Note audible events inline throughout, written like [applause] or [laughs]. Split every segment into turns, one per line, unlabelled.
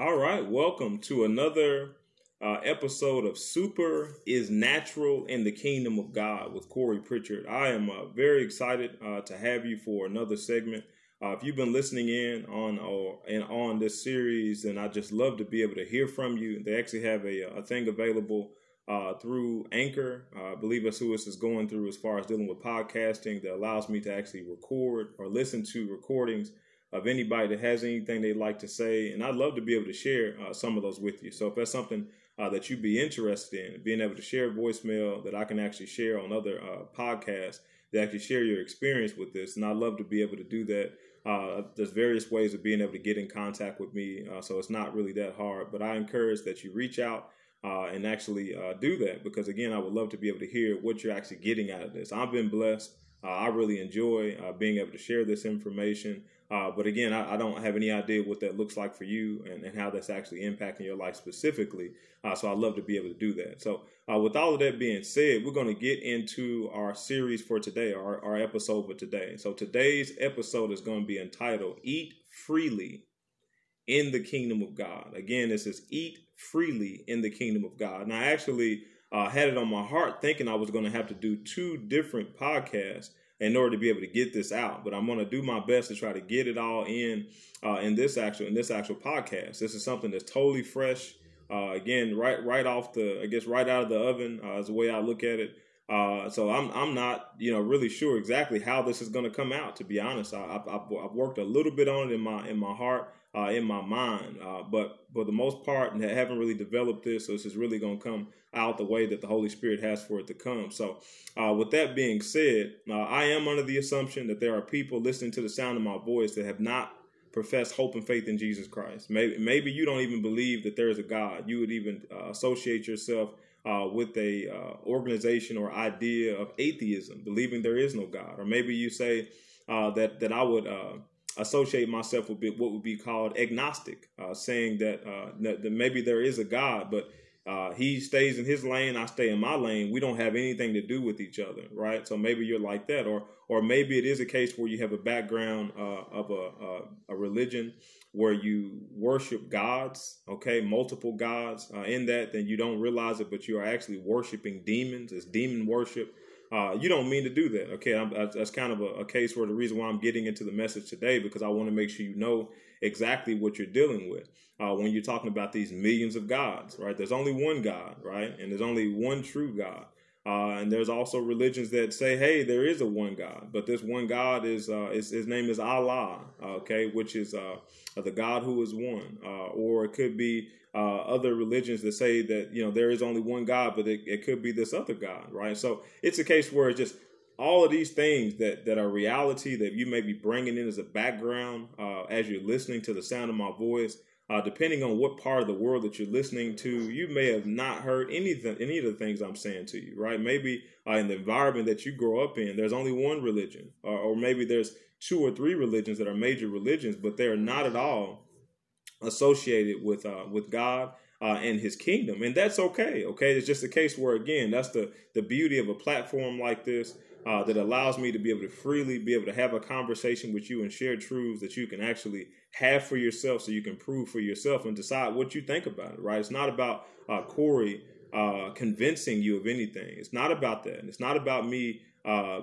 All right, welcome to another uh, episode of Super is Natural in the Kingdom of God with Corey Pritchard. I am uh, very excited uh, to have you for another segment. Uh, if you've been listening in on or and on this series, then I just love to be able to hear from you. They actually have a, a thing available uh, through Anchor. Uh, I believe that's who this is going through as far as dealing with podcasting that allows me to actually record or listen to recordings of anybody that has anything they'd like to say. And I'd love to be able to share uh, some of those with you. So if that's something uh, that you'd be interested in, being able to share voicemail that I can actually share on other uh, podcasts that actually share your experience with this. And I'd love to be able to do that. Uh, there's various ways of being able to get in contact with me. Uh, so it's not really that hard, but I encourage that you reach out uh, and actually do that because again, I would love to be able to hear what you're actually getting out of this. I've been blessed. I really enjoy being able to share this information. Uh, but again, I, I, don't have any idea what that looks like for you and, and how that's actually impacting your life specifically. Uh, so I'd love to be able to do that. So, with all of that being said, we're going to get into our series for today, our, our episode for today. So, today's episode is going to be entitled Eat Freely in the Kingdom of God. Again, this is Eat freely in the kingdom of God. And I actually uh, had it on my heart thinking I was going to have to do two different podcasts in order to be able to get this out. But I'm going to do my best to try to get it all in uh, in this actual in this actual podcast. This is something that's totally fresh. Uh, again, right right off the I guess right out of the oven uh, is the way I look at it. Uh, so I'm I'm not you know really sure exactly how this is going to come out. To be honest, I, have I've worked a little bit on it in my in my heart uh, in my mind. Uh, but for the most part, I haven't really developed this, so this is really going to come out the way that the Holy Spirit has for it to come. So, uh, with that being said, uh, I am under the assumption that there are people listening to the sound of my voice that have not professed hope and faith in Jesus Christ. Maybe, maybe you don't even believe that there is a God. You would even uh, associate yourself uh, with a uh, organization or idea of atheism, believing there is no God, or maybe you say uh, that that I would uh, associate myself with what would be called agnostic, uh, saying that, uh, that, maybe there is a God, but uh, he stays in his lane, I stay in my lane. We don't have anything to do with each other, right? So maybe you're like that, or or maybe it is a case where you have a background uh, of a, a, a religion where you worship gods, okay, multiple gods. Uh, in that, then you don't realize it, but you are actually worshiping demons. It's demon worship. Uh, you don't mean to do that. Okay, I'm, that's kind of a, a, case where the reason why I'm getting into the message today because I want to make sure you know exactly what you're dealing with uh, when you're talking about these millions of gods, right? There's only one God, right? And there's only one true God. Uh, and there's also religions that say, hey, there is a one God, but this one God is, uh, is his name is Allah, okay, which is uh, the God who is one. Uh, or it could be uh, other religions that say that you know there is only one God, but it, it could be this other God, right? So it's a case where it's just all of these things that that are reality that you may be bringing in as a background uh, as you're listening to the sound of my voice. Uh, depending on what part of the world that you're listening to, you may have not heard any of the things I'm saying to you, right? Maybe uh, in the environment that you grow up in, there's only one religion, or, or maybe there's two or three religions that are major religions, but they're not at all associated with uh, with God uh, and His kingdom, and that's okay. Okay, it's just a case where again, that's the the beauty of a platform like this uh, that allows me to be able to freely be able to have a conversation with you and share truths that you can actually have for yourself, so you can prove for yourself and decide what you think about it. Right? It's not about uh, Corey uh, convincing you of anything. It's not about that. It's not about me uh,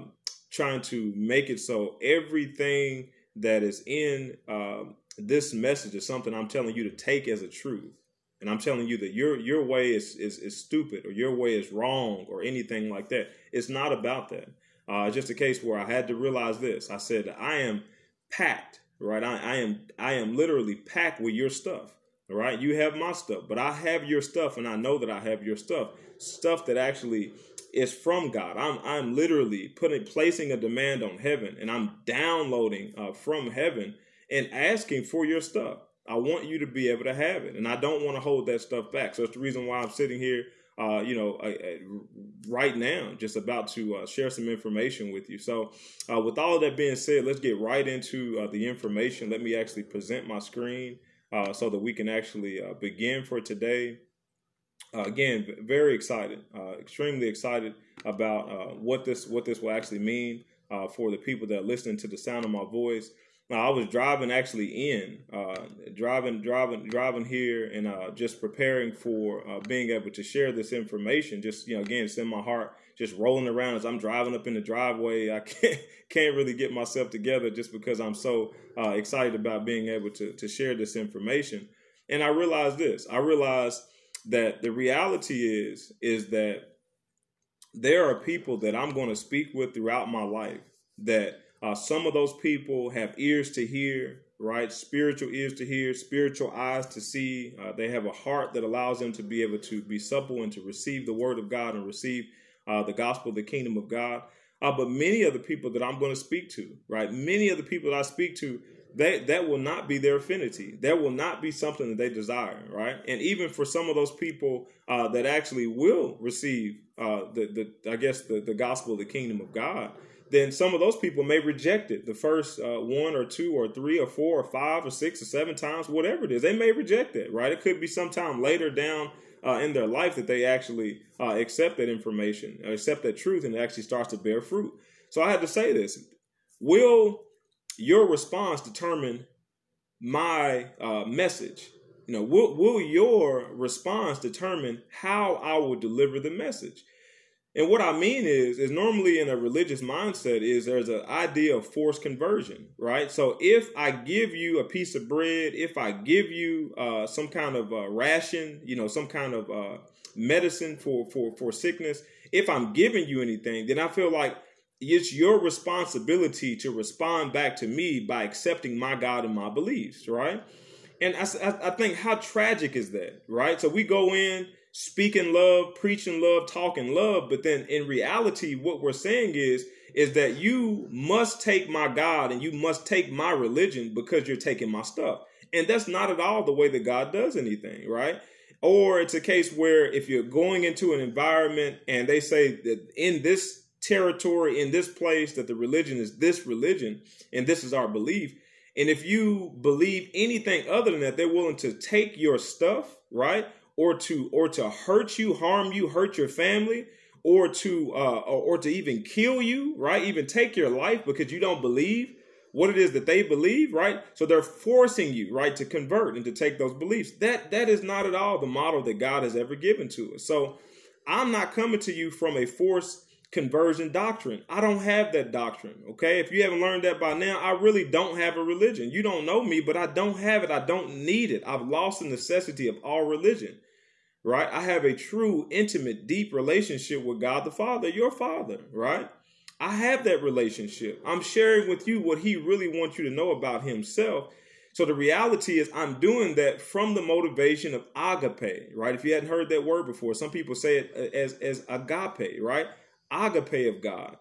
trying to make it so everything that is in um, this message is something I'm telling you to take as a truth. And I'm telling you that your your way is, is, is stupid or your way is wrong or anything like that. It's not about that. Uh, just a case where I had to realize this. I said I am packed, right? I, I am I am literally packed with your stuff. Right, you have my stuff, but I have your stuff, and I know that I have your stuff. Stuff that actually is from God. I'm I'm literally putting placing a demand on heaven, and I'm downloading uh, from heaven and asking for your stuff. I want you to be able to have it, and I don't want to hold that stuff back. So that's the reason why I'm sitting here, uh, you know, uh, right now, just about to uh, share some information with you. So, uh, with all that being said, let's get right into uh, the information. Let me actually present my screen uh, so that we can actually begin for today. again, very excited, extremely excited about what this what this will actually mean for the people that are listening to the sound of my voice. I was driving actually in, uh, driving, driving, driving here, and uh, just preparing for uh, being able to share this information. Just you know, again, it's in my heart. Just rolling around as I'm driving up in the driveway. I [laughs] can't can't really get myself together just because I'm so uh, excited about being able to to share this information. And I realized this. I realized that the reality is is that there are people that I'm going to speak with throughout my life that uh, some of those people have ears to hear, right? Spiritual ears to hear, spiritual eyes to see. Uh, they have a heart that allows them to be able to be supple and to receive the word of God and receive uh, the gospel, of the kingdom of God. Uh, but many of the people that I'm going to speak to, right? Many of the people that I speak to, they, that will not be their affinity. That will not be something that they desire, right? And even for some of those people uh, that actually will receive uh, the, the, I guess the, the gospel, of the kingdom of God, then some of those people may reject it the first uh, one or two or three or four or five or six or seven times, whatever it is. They may reject it, right? It could be sometime later down uh, in their life that they actually uh, accept that information, accept that truth, and it actually starts to bear fruit. So I had to say this: Will your response determine my uh, message? You know, will, will your response determine how I will deliver the message? And what I mean is, is normally in a religious mindset is there's an idea of forced conversion, right? So if I give you a piece of bread, if I give you uh, some kind of uh, ration, you know, some kind of uh, medicine for for for sickness, if I'm giving you anything, then I feel like it's your responsibility to respond back to me by accepting my God and my beliefs, right? And I, I think how tragic is that, right? So we go in speaking love, preaching love, talking love. But then in reality, what we're saying is, is that you must take my God and you must take my religion because you're taking my stuff. And that's not at all the way that God does anything, right? Or it's a case where if you're going into an environment and they say that in this territory, in this place, that the religion is this religion and this is our belief. And if you believe anything other than that, they're willing to take your stuff, right? Or to or to hurt you, harm you, hurt your family, or to uh, or, to even kill you, right? Even take your life because you don't believe what it is that they believe, right? So they're forcing you, right, to convert and to take those beliefs. That that is not at all the model that God has ever given to us. So I'm not coming to you from a forced conversion doctrine. I don't have that doctrine. Okay. If you haven't learned that by now, I really don't have a religion. You don't know me, but I don't have it. I don't need it. I've lost the necessity of all religion right? I have a true, intimate, deep relationship with God the Father, your Father, right? I have that relationship. I'm sharing with you what He really wants you to know about Himself. So the reality is, I'm doing that from the motivation of agape, right? If you hadn't heard that word before, some people say it uh, as, as agape, right? Agape of God.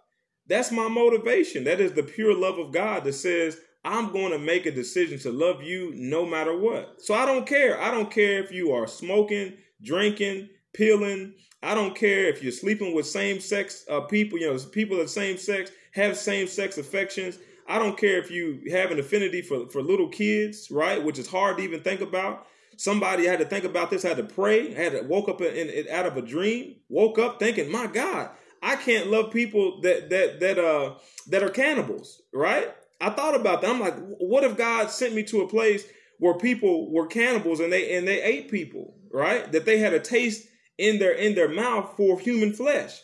That's my motivation. That is the pure love of God that says, I'm going to make a decision to love you no matter what. So I don't care. I don't care if you are smoking, drinking, peeling. I don't care if you're sleeping with same sex uh, people, you know, people of same sex have same sex affections. I don't care if you have an affinity for, for little kids, right? Which is hard to even think about. Somebody had to think about this, had to pray, had to woke up in, in, out of a dream, woke up thinking, my God, I can't love people that that that uh that are cannibals, right? I thought about that. I'm like, what if God sent me to a place where people were cannibals and they and they ate people, right? That they had a taste in their in their mouth for human flesh.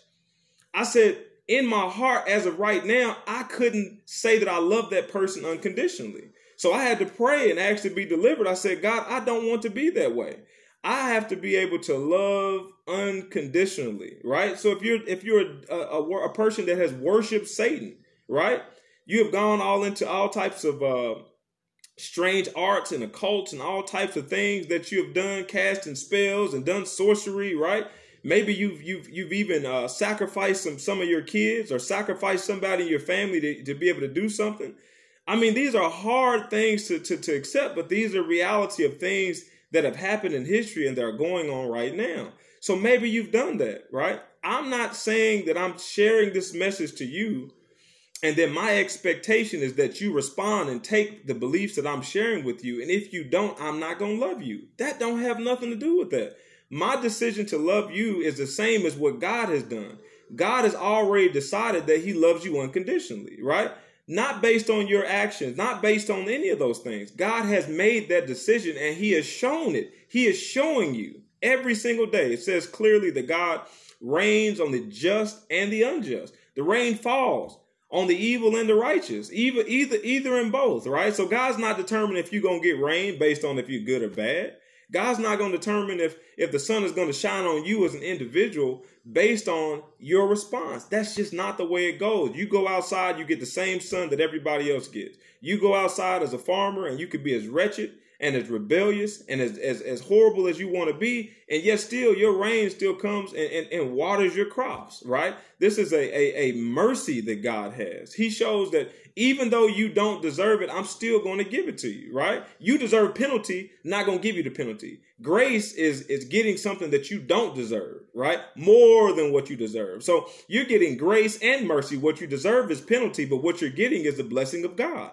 I said, in my heart, as of right now, I couldn't say that I love that person unconditionally. So I had to pray and actually be delivered. I said, God, I don't want to be that way. I have to be able to love unconditionally, right? So if you're if you're a, a, a person that has worshipped Satan, right? You have gone all into all types of uh, strange arts and occults and all types of things that you have done, casting spells and done sorcery, right? Maybe you've you've you've even uh, sacrificed some some of your kids or sacrificed somebody in your family to, to be able to do something. I mean, these are hard things to, to, to accept, but these are reality of things that have happened in history and that are going on right now. So maybe you've done that, right? I'm not saying that I'm sharing this message to you and then my expectation is that you respond and take the beliefs that I'm sharing with you. And if you don't, I'm not going to love you. That don't have nothing to do with that. My decision to love you is the same as what God has done. God has already decided that he loves you unconditionally, right? not based on your actions, not based on any of those things. God has made that decision and He has shown it. He is showing you every single day. It says clearly that God rains on the just and the unjust. The rain falls on the evil and the righteous, either either either in both, right? So God's not determining if you're gonna get rain based on if you're good or bad. God's not to determine if if the sun is to shine on you as an individual based on your response. That's just not the way it goes. You go outside, you get the same sun that everybody else gets. You go outside as a farmer and you could be as wretched and as rebellious and as, as, as horrible as you want to be, and yet still your rain still comes and, and, and waters your crops, right? This is a, a, a mercy that God has. He shows that even though you don't deserve it, I'm still going to give it to you, right? You deserve penalty, not going to give you the penalty. Grace is is getting something that you don't deserve, right? More than what you deserve. So you're getting grace and mercy. What you deserve is penalty, but what you're getting is the blessing of God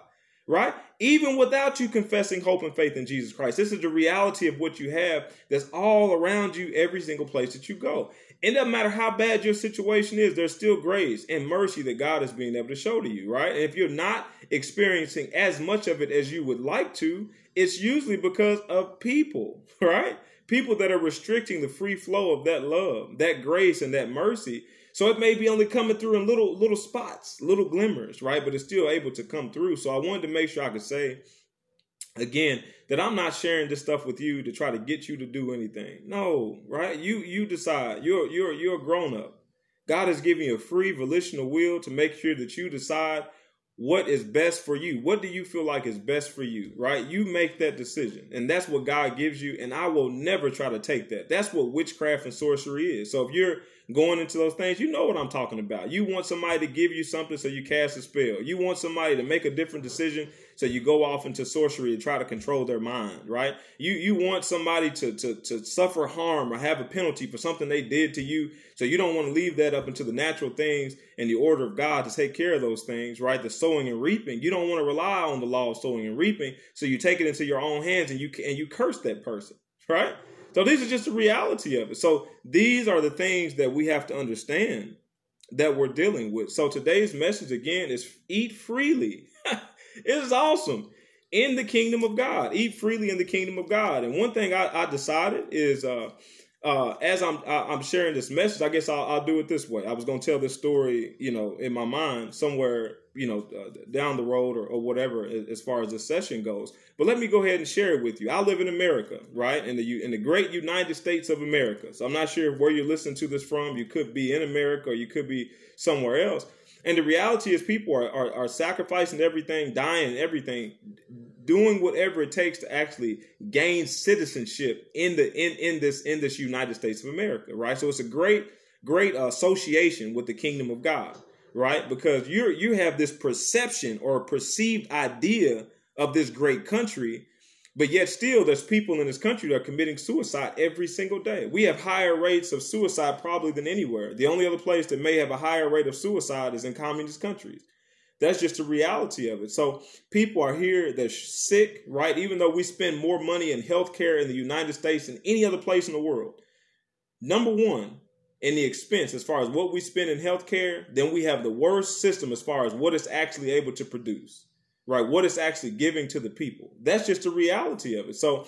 right? Even without you confessing hope and faith in Jesus Christ. This is the reality of what you have that's all around you every single place that you go. It doesn't matter how bad your situation is, there's still grace and mercy that God is being able to show to you, right? And if you're not experiencing as much of it as you would like to, it's usually because of people, [laughs] right? People that are restricting the free flow of that love, that grace, and that mercy so it may be only coming through in little little spots, little glimmers, right? But it's still able to come through. So I wanted to make sure I could say again that I'm not sharing this stuff with you to try to get you to do anything. No, right? You you decide. You're you're you're a grown up. God has given you a free volitional will to make sure that you decide what is best for you. What do you feel like is best for you, right? You make that decision. And that's what God gives you. And I will never try to take that. That's what witchcraft and sorcery is. So if you're going into those things, you know what I'm talking about. You want somebody to give you something so you cast a spell. You want somebody to make a different decision so you go off into sorcery and try to control their mind, right? You you want somebody to to to suffer harm or have a penalty for something they did to you, so you don't want to leave that up into the natural things and the order of God to take care of those things, right? The sowing and reaping. You don't want to rely on the law of sowing and reaping, so you take it into your own hands and you and you curse that person, right? So these are just the reality of it. So these are the things that we have to understand that we're dealing with. So today's message again is eat freely. It is awesome in the kingdom of God. Eat freely in the kingdom of God. And one thing I, I decided is uh, uh, as I'm I, am sharing this message, I guess I'll, I'll, do it this way. I was going to tell this story, you know, in my mind somewhere, you know, uh, down the road or, or whatever, as far as the session goes. But let me go ahead and share it with you. I live in America, right, in the in the great United States of America. So I'm not sure where you're listening to this from. You could be in America, or you could be somewhere else. And the reality is, people are, are, are sacrificing everything, dying everything, doing whatever it takes to actually gain citizenship in the in in this in this United States of America, right? So it's a great great association with the kingdom of God, right? Because you're you have this perception or perceived idea of this great country, but yet still there's people in this country that are committing suicide every single day. We have higher rates of suicide probably than anywhere. The only other place that may have a higher rate of suicide is in communist countries. That's just the reality of it. So people are here, they're sick, right? Even though we spend more money in healthcare in the United States than any other place in the world. Number one, in the expense as far as what we spend in healthcare, then we have the worst system as far as what it's actually able to produce, right? What it's actually giving to the people. That's just the reality of it. So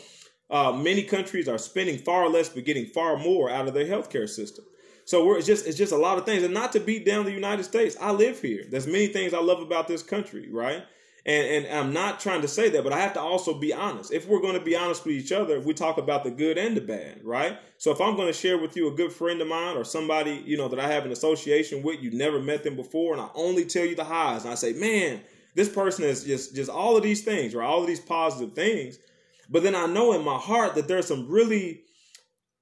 uh, many countries are spending far less but getting far more out of their healthcare system. So it's just it's just a lot of things, and not to beat down the United States. I live here. There's many things I love about this country, right? And and I'm not trying to say that, but I have to also be honest. If we're going to be honest with each other, we talk about the good and the bad, right? So if I'm going to share with you a good friend of mine or somebody you know that I have an association with, you've never met them before, and I only tell you the highs, and I say, man, this person is just just all of these things, right? All of these positive things. But then I know in my heart that there's some really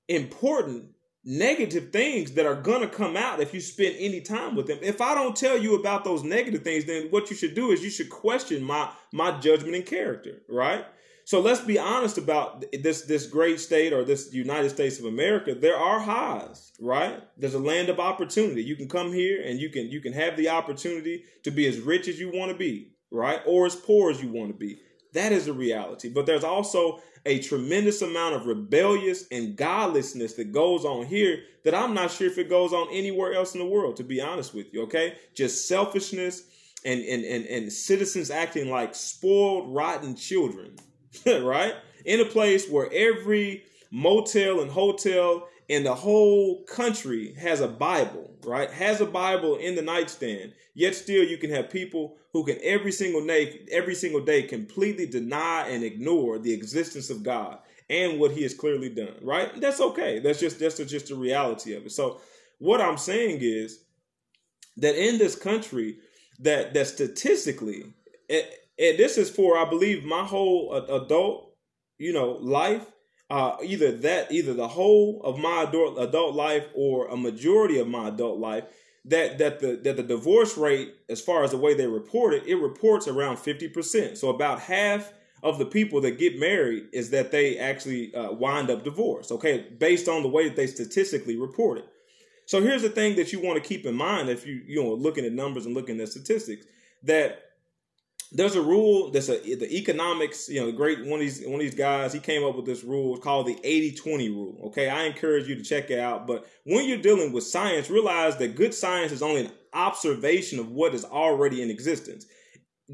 important negative things that are to come out if you spend any time with them. If I don't tell you about those negative things, then what you should do is you should question my my judgment and character, right? So let's be honest about this this great state or this United States of America. There are highs, right? There's a land of opportunity. You can come here and you can you can have the opportunity to be as rich as you want to be, right? Or as poor as you want to be. That is a reality. But there's also a tremendous amount of rebellious and godlessness that goes on here that I'm not sure if it goes on anywhere else in the world, to be honest with you, okay? Just selfishness and, and, and, and citizens acting like spoiled, rotten children, [laughs] right? In a place where every motel and hotel in the whole country has a Bible, right? Has a Bible in the nightstand. Yet still you can have people who can every single day every single day completely deny and ignore the existence of God and what he has clearly done, right? That's okay. That's just that's just the reality of it. So what I'm saying is that in this country that that statistically eh, and, this is for I believe my whole adult, you know, life uh, either that, either the whole of my adult adult life or a majority of my adult life, that that the that the divorce rate, as far as the way they report it, it reports around fifty percent. So about half of the people that get married is that they actually uh, wind up divorced. Okay, based on the way that they statistically report it. So here's the thing that you want to keep in mind if you you know looking at numbers and looking at statistics that there's a rule that's a the economics you know the great one of these one of these guys he came up with this rule called the 80-20 rule okay? I encourage you to check it out but when you're dealing with science realize that good science is only an observation of what is already in existence.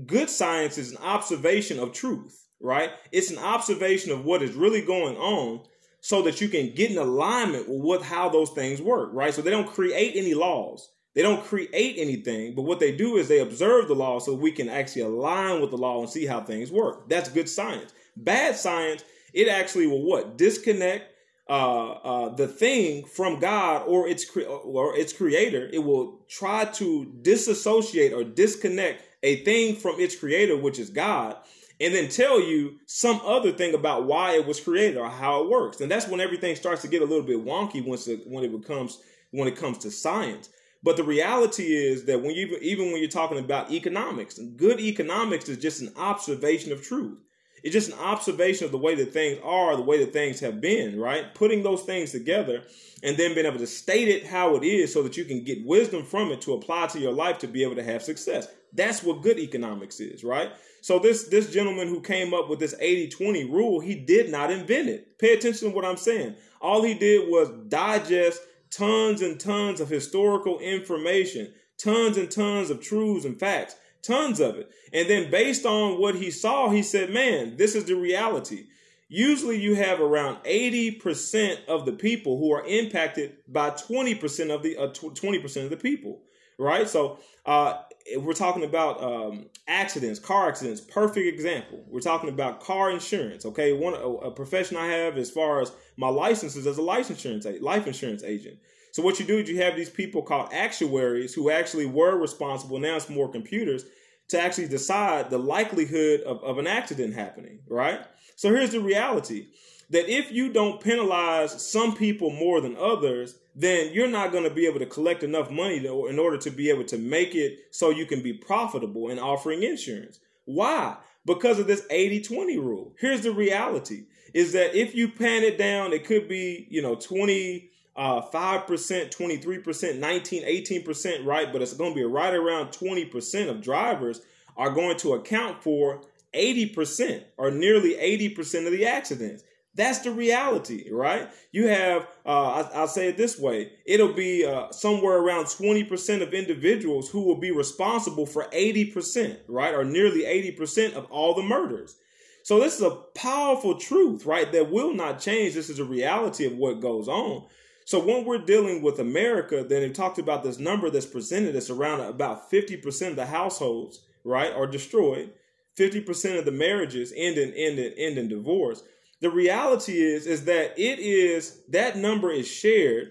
Good science is an observation of truth right? It's an observation of what is really going on so that you can get in alignment with what how those things work right? So they don't create any laws they don't create anything, but what they do is they observe the law so we can actually align with the law and see how things work. That's good science. Bad science, it actually will what? Disconnect uh, uh, the thing from God or its cre- or its creator. It will try to disassociate or disconnect a thing from its creator, which is God, and then tell you some other thing about why it was created or how it works. And that's when everything starts to get a little bit wonky once it, when it becomes when it comes to science. But the reality is that when you even when you're talking about economics, good economics is just an observation of truth. It's just an observation of the way that things are, the way that things have been, right? Putting those things together and then being able to state it how it is so that you can get wisdom from it to apply to your life to be able to have success. That's what good economics is, right? So this this gentleman who came up with this 80-20 rule, he did not invent it. Pay attention to what I'm saying. All he did was digest tons and tons of historical information, tons and tons of truths and facts, tons of it. And then based on what he saw, he said, man, this is the reality. Usually you have around 80% of the people who are impacted by 20% of the uh, 20% of the people, right? So, uh, we're talking about um, accidents, car accidents. Perfect example. We're talking about car insurance. Okay, one a, a profession I have as far as my licenses as a life insurance life insurance agent. So what you do is you have these people called actuaries who actually were responsible. Now it's more computers to actually decide the likelihood of, of an accident happening. Right. So here's the reality that if you don't penalize some people more than others, then you're not going to be able to collect enough money to, in order to be able to make it so you can be profitable in offering insurance. Why? Because of this 80-20 rule. Here's the reality is that if you pan it down, it could be, you know, 20, uh, 5%, 23%, 19, 18%, right? But it's going to be right around 20% of drivers are going to account for 80% or nearly 80% of the accidents. That's the reality, right? You have, uh, I, will say it this way it'll be uh, somewhere around 20% of individuals who will be responsible for 80%, right? Or nearly 80% of all the murders. So this is a powerful truth, right? That will not change. This is a reality of what goes on. So when we're dealing with America, then it talked about this number that's presented. It's around about 50% of the households, right, are destroyed. 50% of the marriages end in end in end in divorce the reality is is that it is that number is shared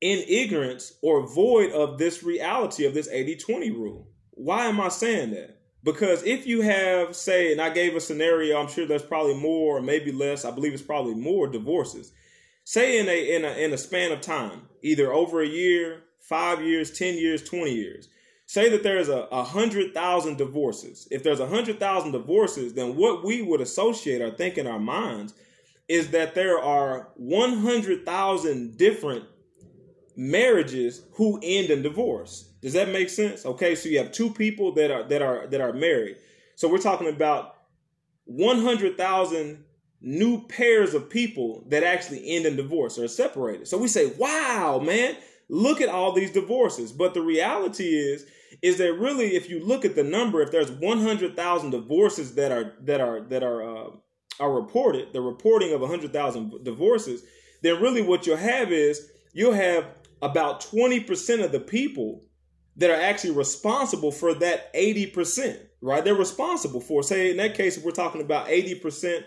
in ignorance or void of this reality of this 80-20 rule. Why am I saying that? Because if you have, say, and I gave a scenario, I'm sure there's probably more or maybe less, I believe it's probably more divorces. Say in a in a in a span of time, either over a year, five years, ten years, twenty years say that there's a, a hundred thousand divorces. If there's a hundred thousand divorces, then what we would associate or think in our minds is that there are 100,000 different marriages who end in divorce. Does that make sense? Okay, so you have two people that are that are that are married. So we're talking about 100,000 new pairs of people that actually end in divorce or separated. So we say, "Wow, man, look at all these divorces." But the reality is is that really, if you look at the number, if there's 100,000 divorces that are that are that are uh, are reported, the reporting of 100,000 divorces, then really what you'll have is you'll have about 20% of the people that are actually responsible for that 80%, right? They're responsible for, say, in that case, if we're talking about 80%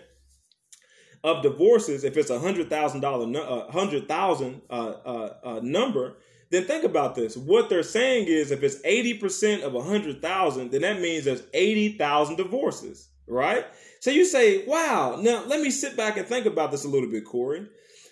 of divorces, if it's a hundred thousand dollar, uh, hundred thousand uh, uh, uh, number, then think about this. What they're saying is, if it's eighty percent of a hundred thousand, then that means there's eighty thousand divorces, right? So you say, "Wow!" Now let me sit back and think about this a little bit, Corey.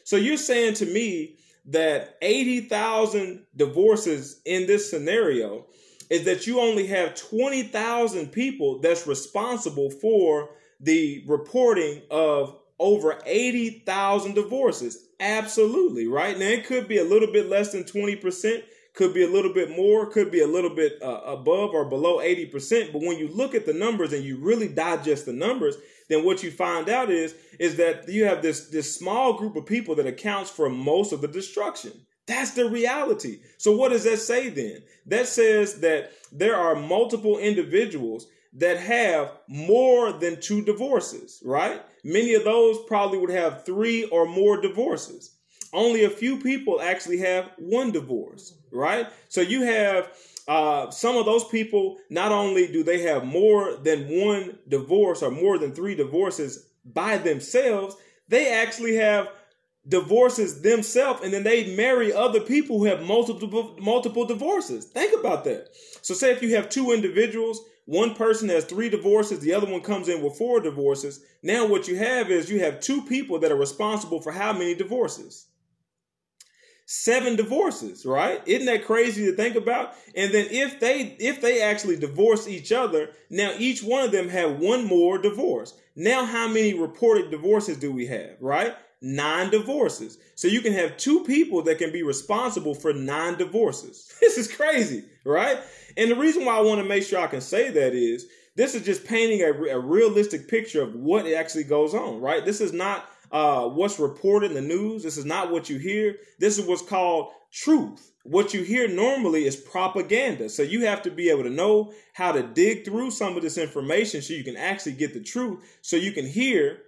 So you're saying to me that eighty thousand divorces in this scenario is that you only have twenty thousand people that's responsible for the reporting of over 80,000 divorces. Absolutely, right? Now, it could be a little bit less than 20%, could be a little bit more, could be a little bit uh, above or below 80%. But when you look at the numbers and you really digest the numbers, then what you find out is, is that you have this, this small group of people that accounts for most of the destruction. That's the reality. So, what does that say then? That says that there are multiple individuals that have more than two divorces, right? Many of those probably would have three or more divorces. Only a few people actually have one divorce, right? So you have uh, some of those people, not only do they have more than one divorce or more than three divorces by themselves, they actually have divorces themselves and then they marry other people who have multiple multiple divorces. Think about that. So say if you have two individuals one person has three divorces, the other one comes in with four divorces. Now, what you have is you have two people that are responsible for how many divorces? Seven divorces, right? Isn't that crazy to think about? And then if they if they actually divorce each other, now each one of them have one more divorce. Now, how many reported divorces do we have, right? Nine divorces. So you can have two people that can be responsible for nine divorces. [laughs] This is crazy, right? And the reason why I want to make sure I can say that is this is just painting a, a realistic picture of what actually goes on, right? This is not uh, what's reported in the news. This is not what you hear. This is what's called truth. What you hear normally is propaganda. So you have to be able to know how to dig through some of this information so you can actually get the truth, so you can hear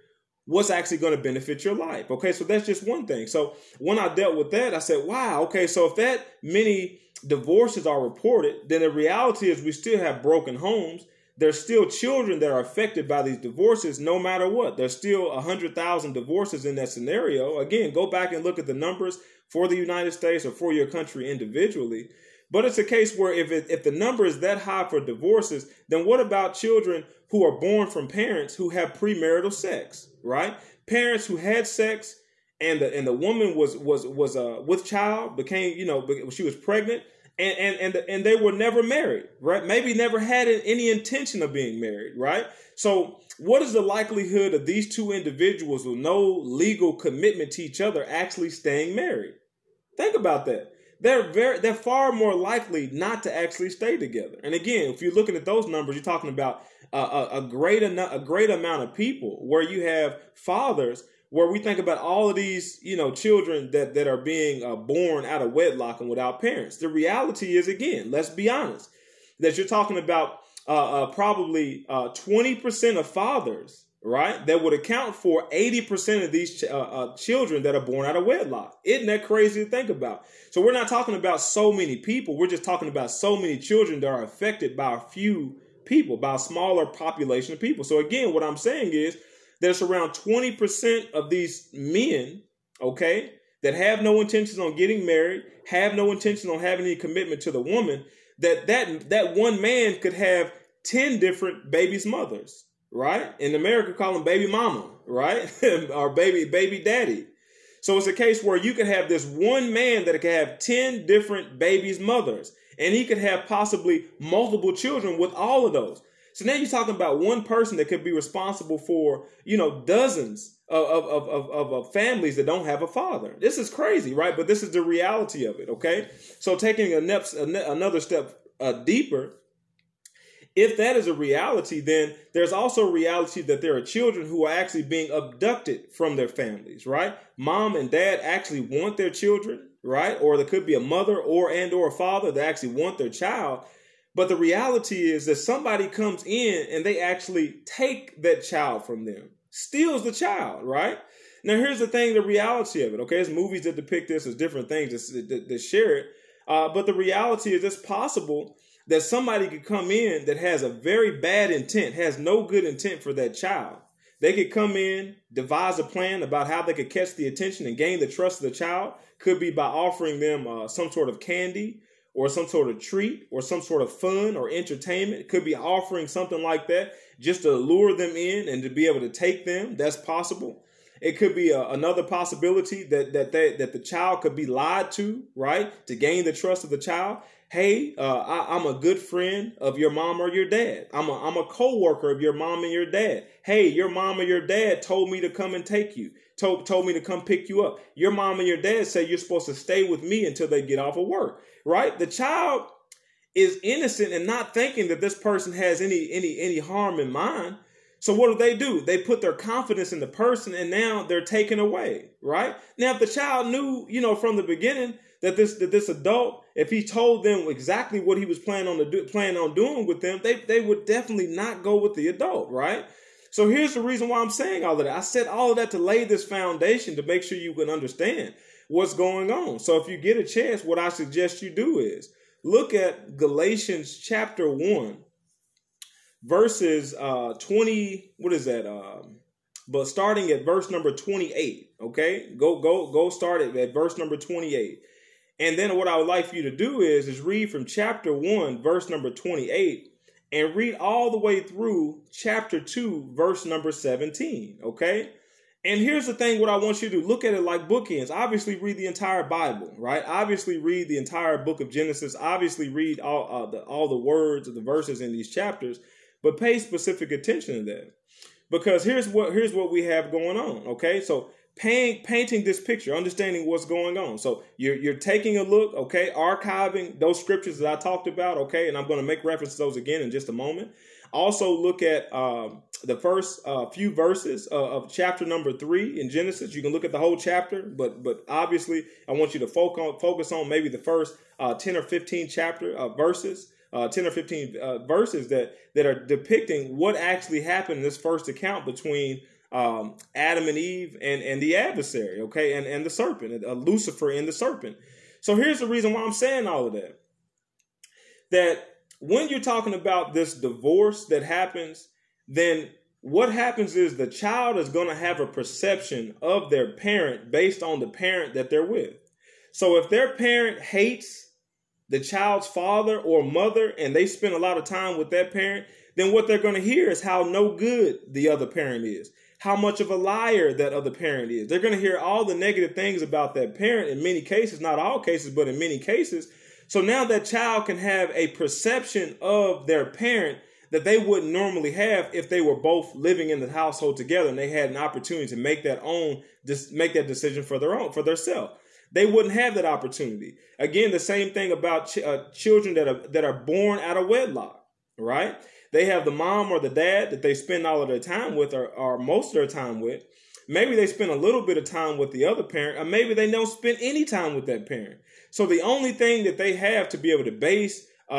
what's actually going to benefit your life. Okay, so that's just one thing. So when I dealt with that, I said, wow, okay, so if that many divorces are reported, then the reality is we still have broken homes. There's still children that are affected by these divorces no matter what. There's still 100,000 divorces in that scenario. Again, go back and look at the numbers for the United States or for your country individually. But it's a case where if it, if the number is that high for divorces, then what about children who are born from parents who have premarital sex, right? Parents who had sex and the and the woman was was was uh with child became you know she was pregnant and and and, and they were never married, right? Maybe never had any intention of being married, right? So, what is the likelihood of these two individuals with no legal commitment to each other actually staying married? Think about that. They're very they're far more likely not to actually stay together. And again, if you're looking at those numbers, you're talking about a, a, a great a great amount of people where you have fathers where we think about all of these, you know, children that that are being uh, born out of wedlock and without parents. The reality is, again, let's be honest, that you're talking about uh, uh, probably uh, twenty percent of fathers, right, that would account for eighty percent of these ch- uh, uh, children that are born out of wedlock. Isn't that crazy to think about? So we're not talking about so many people. We're just talking about so many children that are affected by a few people, by a smaller population of people. So again, what I'm saying is there's around 20% of these men, okay, that have no intentions on getting married, have no intention on having any commitment to the woman, that that that one man could have 10 different babies' mothers, right? In America, call them baby mama, right? [laughs] or baby baby daddy. So it's a case where you could have this one man that could have 10 different babies' mothers, and he could have possibly multiple children with all of those. So now you're talking about one person that could be responsible for, you know, dozens of, of, of, of, families that don't have a father. This is crazy, right? But this is the reality of it, okay? So taking a next, another step uh, deeper, if that is a reality, then there's also a reality that there are children who are actually being abducted from their families, right? Mom and dad actually want their children, right? Or there could be a mother or and or a father that actually want their child, But the reality is that somebody comes in and they actually take that child from them, steals the child, right? Now, here's the thing the reality of it, okay? There's movies that depict this as different things that share it. Uh, but the reality is it's possible that somebody could come in that has a very bad intent, has no good intent for that child. They could come in, devise a plan about how they could catch the attention and gain the trust of the child. Could be by offering them uh, some sort of candy or some sort of treat or some sort of fun or entertainment. Could be offering something like that just to lure them in and to be able to take them. That's possible. It could be a, another possibility that that they, that the child could be lied to, right, to gain the trust of the child hey, uh, I, am a good friend of your mom or your dad. I'm a, I'm a co-worker of your mom and your dad. Hey, your mom or your dad told me to come and take you, told, told me to come pick you up. Your mom and your dad say you're supposed to stay with me until they get off of work, right? The child is innocent and not thinking that this person has any, any, any harm in mind. So what do they do? They put their confidence in the person and now they're taken away, right? Now, if the child knew, you know, from the beginning that this that this adult, if he told them exactly what he was planning on to do, planning on doing with them, they they would definitely not go with the adult, right? So here's the reason why I'm saying all of that. I said all of that to lay this foundation to make sure you can understand what's going on. So if you get a chance, what I suggest you do is look at Galatians chapter one, verses uh 20. What is that? Um, but starting at verse number 28 okay go go go start it at verse number 28 and then what I would like for you to do is is read from chapter 1 verse number 28 and read all the way through chapter 2 verse number 17, okay? And here's the thing what I want you to do, look at it like bookends. Obviously read the entire Bible, right? Obviously read the entire book of Genesis, obviously read all uh, the all the words of the verses in these chapters, but pay specific attention to that. Because here's what here's what we have going on, okay? So paint, painting this picture, understanding what's going on. So you're you're taking a look, okay, archiving those scriptures that I talked about, okay, and I'm going to make reference to those again in just a moment. Also, look at um, the first uh, few verses uh, of chapter number three in Genesis. You can look at the whole chapter, but but obviously, I want you to focus on, focus on maybe the first uh, ten or fifteen chapter uh, verses. Uh, 10 or 15 uh, verses that that are depicting what actually happened in this first account between um, Adam and Eve and, and the adversary, okay, and, and the serpent, uh, Lucifer and the serpent. So here's the reason why I'm saying all of that. That when you're talking about this divorce that happens, then what happens is the child is going to have a perception of their parent based on the parent that they're with. So if their parent hates the child's father or mother and they spend a lot of time with that parent, then what they're going to hear is how no good the other parent is how much of a liar that other parent is. They're going to hear all the negative things about that parent in many cases, not all cases, but in many cases. So now that child can have a perception of their parent that they wouldn't normally have if they were both living in the household together and they had an opportunity to make that own just make that decision for their own for themselves. They wouldn't have that opportunity. Again, the same thing about ch- uh, children that are that are born out of wedlock, right? They have the mom or the dad that they spend all of their time with or, or most of their time with. Maybe they spend a little bit of time with the other parent, or maybe they don't spend any time with that parent. So the only thing that they have to be able to base uh,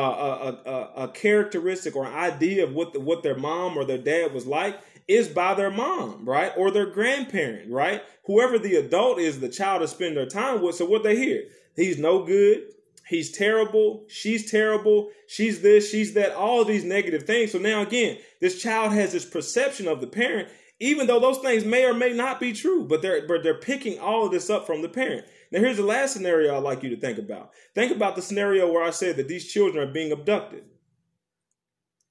a, a, a, characteristic or idea of what the, what their mom or their dad was like is by their mom, right, or their grandparent, right. Whoever the adult is, the child to spend their time with. So what they hear, he's no good. He's terrible. She's terrible. She's this, she's that, all these negative things. So now again, this child has this perception of the parent, even though those things may or may not be true, but they're but they're picking all of this up from the parent. Now here's the last scenario I'd like you to think about. Think about the scenario where I said that these children are being abducted.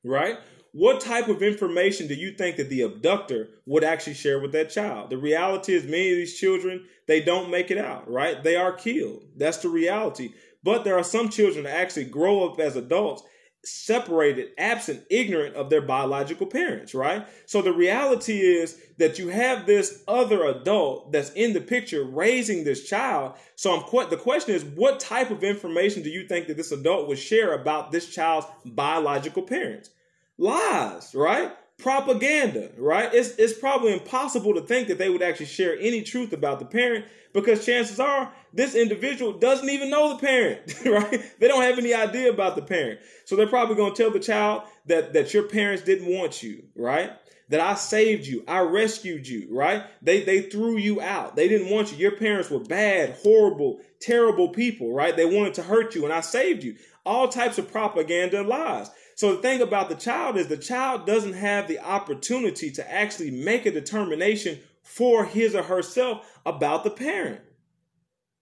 Right? What type of information do you think that the abductor would actually share with that child? The reality is many of these children, they don't make it out, right? They are killed. That's the reality. But there are some children that actually grow up as adults separated, absent, ignorant of their biological parents, right? So the reality is that you have this other adult that's in the picture raising this child. So I'm quite, the question is, what type of information do you think that this adult would share about this child's biological parents? Lies, right? Propaganda, right? It's it's probably impossible to think that they would actually share any truth about the parent because chances are this individual doesn't even know the parent, [laughs] right? They don't have any idea about the parent. So they're probably going to tell the child that that your parents didn't want you, right? That I saved you, I rescued you, right? They they threw you out. They didn't want you. Your parents were bad, horrible, terrible people, right? They wanted to hurt you and I saved you. All types of propaganda lies. So the thing about the child is the child doesn't have the opportunity to actually make a determination for his or herself about the parent.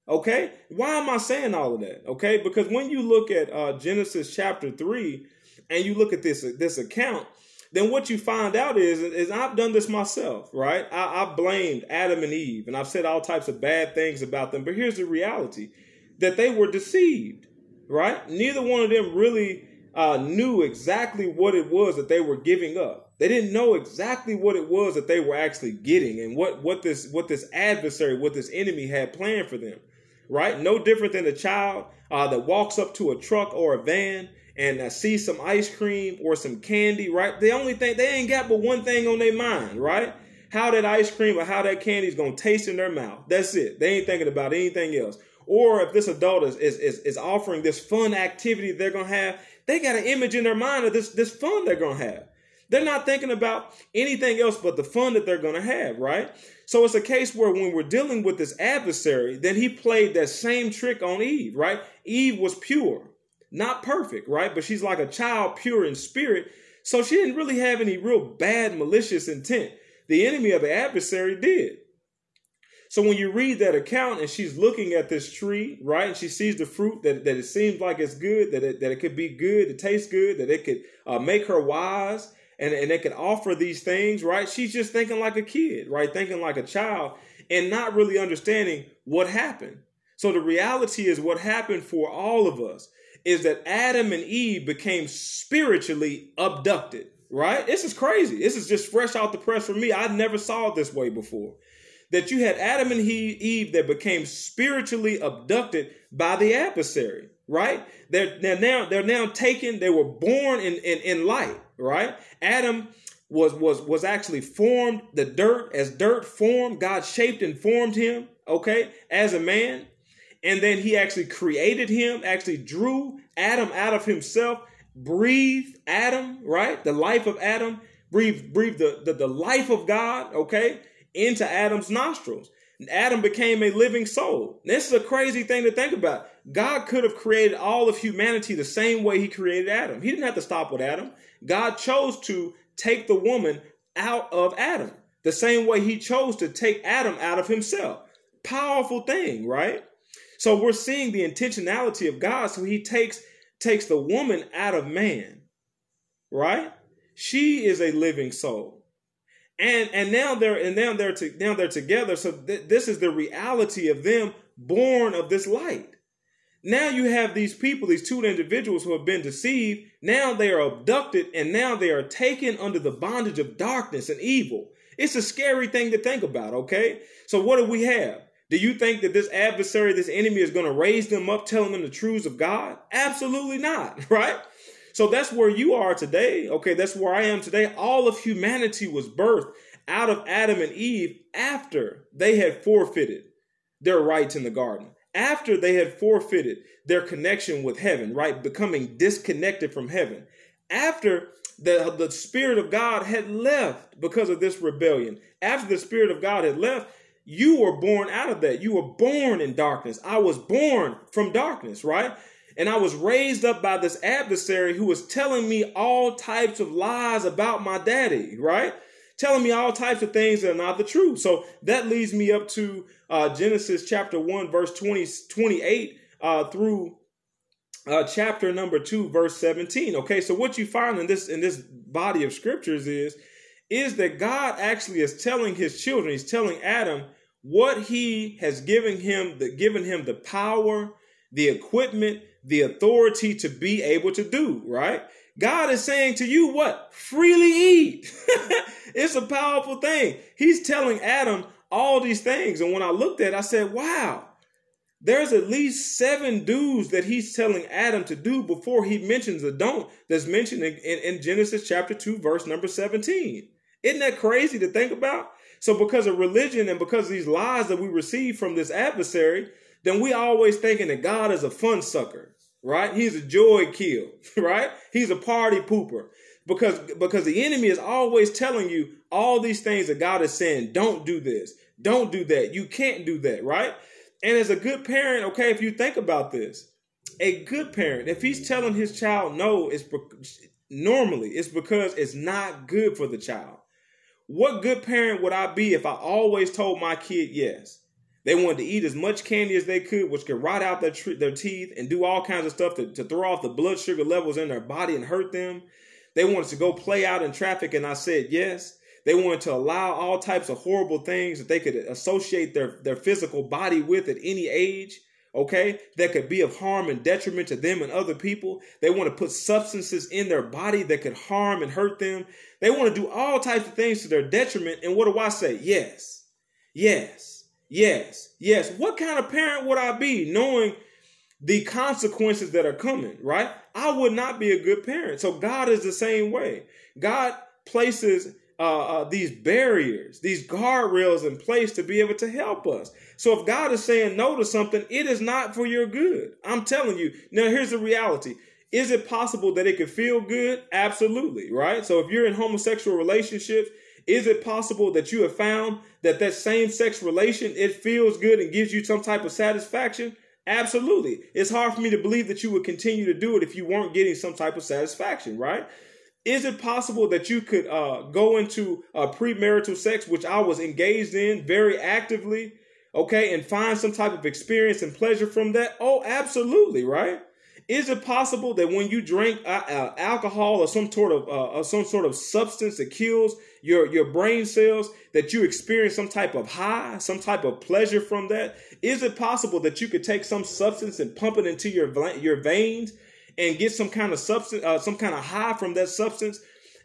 Okay? Why am I saying all of that? Okay? Because when you look at uh, Genesis chapter 3 and you look at this, this account, then what you find out is, is I've done this myself, right? I, I blamed Adam and Eve and I've said all types of bad things about them. But here's the reality that they were deceived, right? Neither one of them really uh, knew exactly what it was that they were giving up. They didn't know exactly what it was that they were actually getting and what, what this what this adversary, what this enemy had planned for them. Right? No different than a child uh, that walks up to a truck or a van and uh, sees some ice cream or some candy. Right? The only thing they ain't got but one thing on their mind. Right? How that ice cream or how that candy is gonna taste in their mouth. That's it. They ain't thinking about anything else. Or if this adult is, is, is, offering this fun activity they're gonna have, they got an image in their mind of this, this fun they're to have. They're not thinking about anything else but the fun that they're to have, right? So it's a case where when we're dealing with this adversary, then he played that same trick on Eve, right? Eve was pure, not perfect, right? But she's like a child pure in spirit. So she didn't really have any real bad, malicious intent. The enemy of the adversary did. So when you read that account and she's looking at this tree, right, and she sees the fruit that, that it seems like it's good, that it, that it could be good, it tastes good, that it could uh, make her wise, and, and it could offer these things, right? She's just thinking like a kid, right? Thinking like a child and not really understanding what happened. So the reality is what happened for all of us is that Adam and Eve became spiritually abducted, right? This is crazy. This is just fresh out the press for me. I never saw it this way before that you had Adam and Eve that became spiritually abducted by the adversary, right? They're, they're now they're now taken. They were born in, in in light, right? Adam was was was actually formed the dirt as dirt formed. God shaped and formed him, okay, as a man, and then He actually created him. Actually drew Adam out of himself, breathed Adam, right? The life of Adam, breathed breathed the the, the life of God, okay into Adam's nostrils. Adam became a living soul. This is a crazy thing to think about. God could have created all of humanity the same way he created Adam. He didn't have to stop with Adam. God chose to take the woman out of Adam the same way he chose to take Adam out of himself. Powerful thing, right? So we're seeing the intentionality of God. So he takes takes the woman out of man, right? She is a living soul and and now they're and now they're to, now they're together. So th- this is the reality of them born of this light. Now you have these people, these two individuals who have been deceived. Now they are abducted and now they are taken under the bondage of darkness and evil. It's a scary thing to think about, okay? So what do we have? Do you think that this adversary, this enemy is going to raise them up, telling them the truths of God? Absolutely not, [laughs] right? So that's where you are today. Okay, that's where I am today. All of humanity was birthed out of Adam and Eve after they had forfeited their rights in the garden, after they had forfeited their connection with heaven, right? Becoming disconnected from heaven, after the, the Spirit of God had left because of this rebellion, after the Spirit of God had left, you were born out of that. You were born in darkness. I was born from darkness, right? And I was raised up by this adversary who was telling me all types of lies about my daddy, right? Telling me all types of things that are not the truth. So that leads me up to uh, Genesis chapter 1, verse 20, 28 uh, through uh, chapter number 2, verse 17. Okay, so what you find in this in this body of scriptures is is that God actually is telling his children, he's telling Adam what he has given him, the given him the power, the equipment, the authority to be able to do, right? God is saying to you, what? Freely eat. [laughs] it's a powerful thing. He's telling Adam all these things. And when I looked at it, I said, wow, there's at least seven do's that he's telling Adam to do before he mentions the don't that's mentioned in, in, in, Genesis chapter 2, verse number 17. Isn't that crazy to think about? So, because of religion and because of these lies that we receive from this adversary, then we always thinking that God is a fun sucker, right? He's a joy kill, [laughs] right? He's a party pooper. Because, because the enemy is always telling you all these things that God is saying, don't do this, don't do that, you can't do that, right? And as a good parent, okay, if you think about this, a good parent, if he's telling his child no, it's normally it's because it's not good for the child. What good parent would I be if I always told my kid yes? They wanted to eat as much candy as they could, which could rot out their, their teeth and do all kinds of stuff to, to throw off the blood sugar levels in their body and hurt them. They wanted to go play out in traffic, and I said yes. They wanted to allow all types of horrible things that they could associate their, their physical body with at any age, okay, that could be of harm and detriment to them and other people. They want to put substances in their body that could harm and hurt them. They want to do all types of things to their detriment. And what do I say? Yes, yes, yes, yes. What kind of parent would I be knowing the consequences that are coming, right? I would not be a good parent. So God is the same way. God places uh, uh, these barriers, these guardrails in place to be able to help us. So if God is saying no to something, it is not for your good. I'm telling you. Now, here's the reality. Is it possible that it could feel good? Absolutely, right? So if you're in homosexual relationships, is it possible that you have found that that same sex relation, it feels good and gives you some type of satisfaction? Absolutely. It's hard for me to believe that you would continue to do it if you weren't getting some type of satisfaction, right? Is it possible that you could uh, go into a premarital sex, which I was engaged in very actively, okay, and find some type of experience and pleasure from that? Oh, absolutely, right? Is it possible that when you drink uh, uh, alcohol or some sort of uh, some sort of substance that kills your your brain cells, that you experience some type of high, some type of pleasure from that? Is it possible that you could take some substance and pump it into your your veins and get some kind of substance, uh, some kind of high from that substance?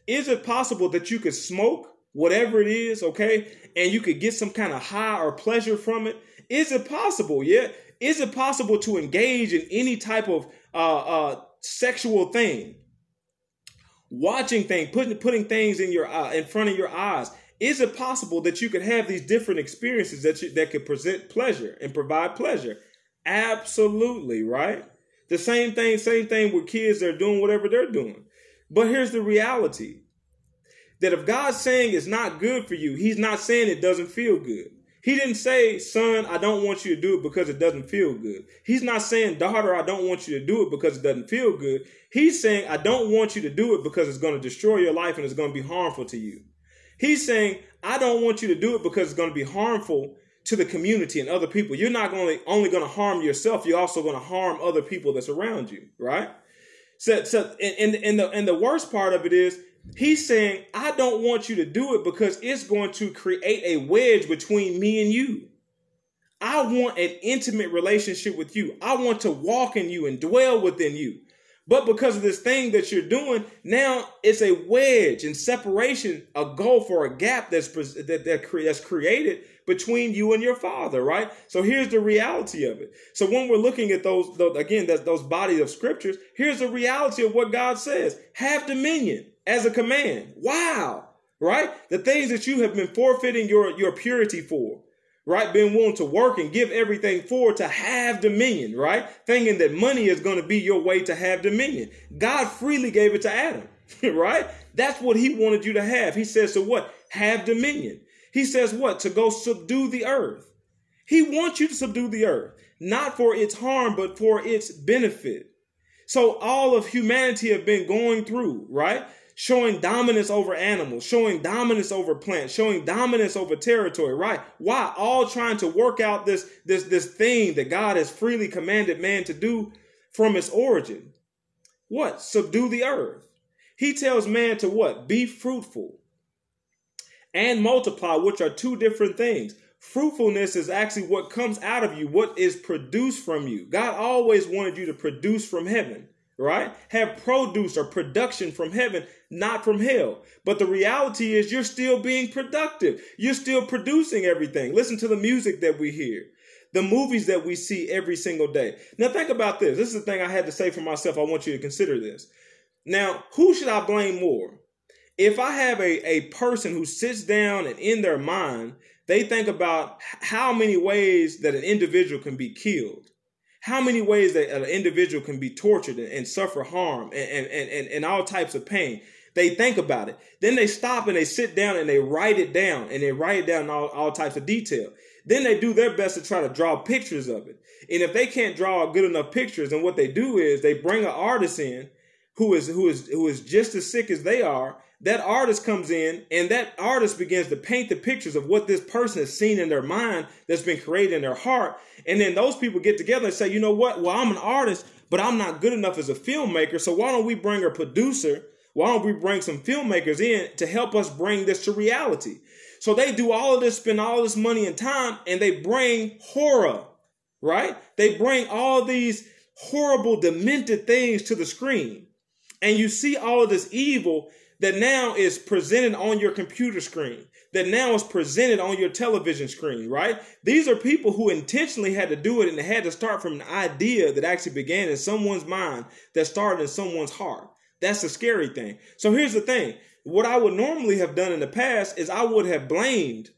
Is it possible that you could smoke whatever it is, okay, and you could get some kind of high or pleasure from it? Is it possible? Yeah. Is it possible to engage in any type of uh, uh, sexual thing? Watching things, putting putting things in your uh, in front of your eyes. Is it possible that you could have these different experiences that you, that could present pleasure and provide pleasure? Absolutely, right? The same thing, same thing with kids that are doing whatever they're doing. But here's the reality that if God's saying it's not good for you, He's not saying it doesn't feel good. He didn't say, son, I don't want you to do it because it doesn't feel good. He's not saying, daughter, I don't want you to do it because it doesn't feel good. He's saying, I don't want you to do it because it's going to destroy your life and it's going to be harmful to you. He's saying, I don't want you to do it because it's going to be harmful to the community and other people. You're not only only going to harm yourself, you're also going to harm other people that's around you, right? So, so and, and, the and the worst part of it is he's saying, I don't want you to do it because it's going to create a wedge between me and you. I want an intimate relationship with you. I want to walk in you and dwell within you. But because of this thing that you're doing, now it's a wedge and separation, a gulf or a gap that's that, that that's created between you and your father, right? So here's the reality of it. So when we're looking at those, those again, that those bodies of scriptures, here's the reality of what God says: have dominion as a command. Wow, right? The things that you have been forfeiting your your purity for right? Being willing to work and give everything for to have dominion, right? Thinking that money is going to be your way to have dominion. God freely gave it to Adam, [laughs] right? That's what he wanted you to have. He says, to what? Have dominion. He says what? To go subdue the earth. He wants you to subdue the earth, not for its harm, but for its benefit. So all of humanity have been going through, right? Showing dominance over animals, showing dominance over plants, showing dominance over territory, right? Why? All trying to work out this, this, this thing that God has freely commanded man to do from its origin. What? Subdue the earth. He tells man to what? Be fruitful and multiply, which are two different things. Fruitfulness is actually what comes out of you, what is produced from you. God always wanted you to produce from heaven. Right? Have produce or production from heaven, not from hell. But the reality is you're still being productive. You're still producing everything. Listen to the music that we hear, the movies that we see every single day. Now think about this. This is the thing I had to say for myself. I want you to consider this. Now, who should I blame more? If I have a, a person who sits down and in their mind, they think about how many ways that an individual can be killed how many ways that an individual can be tortured and, and suffer harm and, and, and, and all types of pain. They think about it. Then they stop and they sit down and they write it down and they write it down all, all types of detail. Then they do their best to try to draw pictures of it. And if they can't draw good enough pictures, then what they do is they bring an artist in who is who is who is just as sick as they are that artist comes in and that artist begins to paint the pictures of what this person has seen in their mind that's been created in their heart. And then those people get together and say, you know what? Well, I'm an artist, but I'm not good enough as a filmmaker. So why don't we bring a producer? Why don't we bring some filmmakers in to help us bring this to reality? So they do all of this, spend all this money and time, and they bring horror, right? They bring all these horrible, demented things to the screen. And you see all of this evil that now is presented on your computer screen, that now is presented on your television screen, right? These are people who intentionally had to do it and had to start from an idea that actually began in someone's mind that started in someone's heart. That's the scary thing. So here's the thing. What I would normally have done in the past is I would have blamed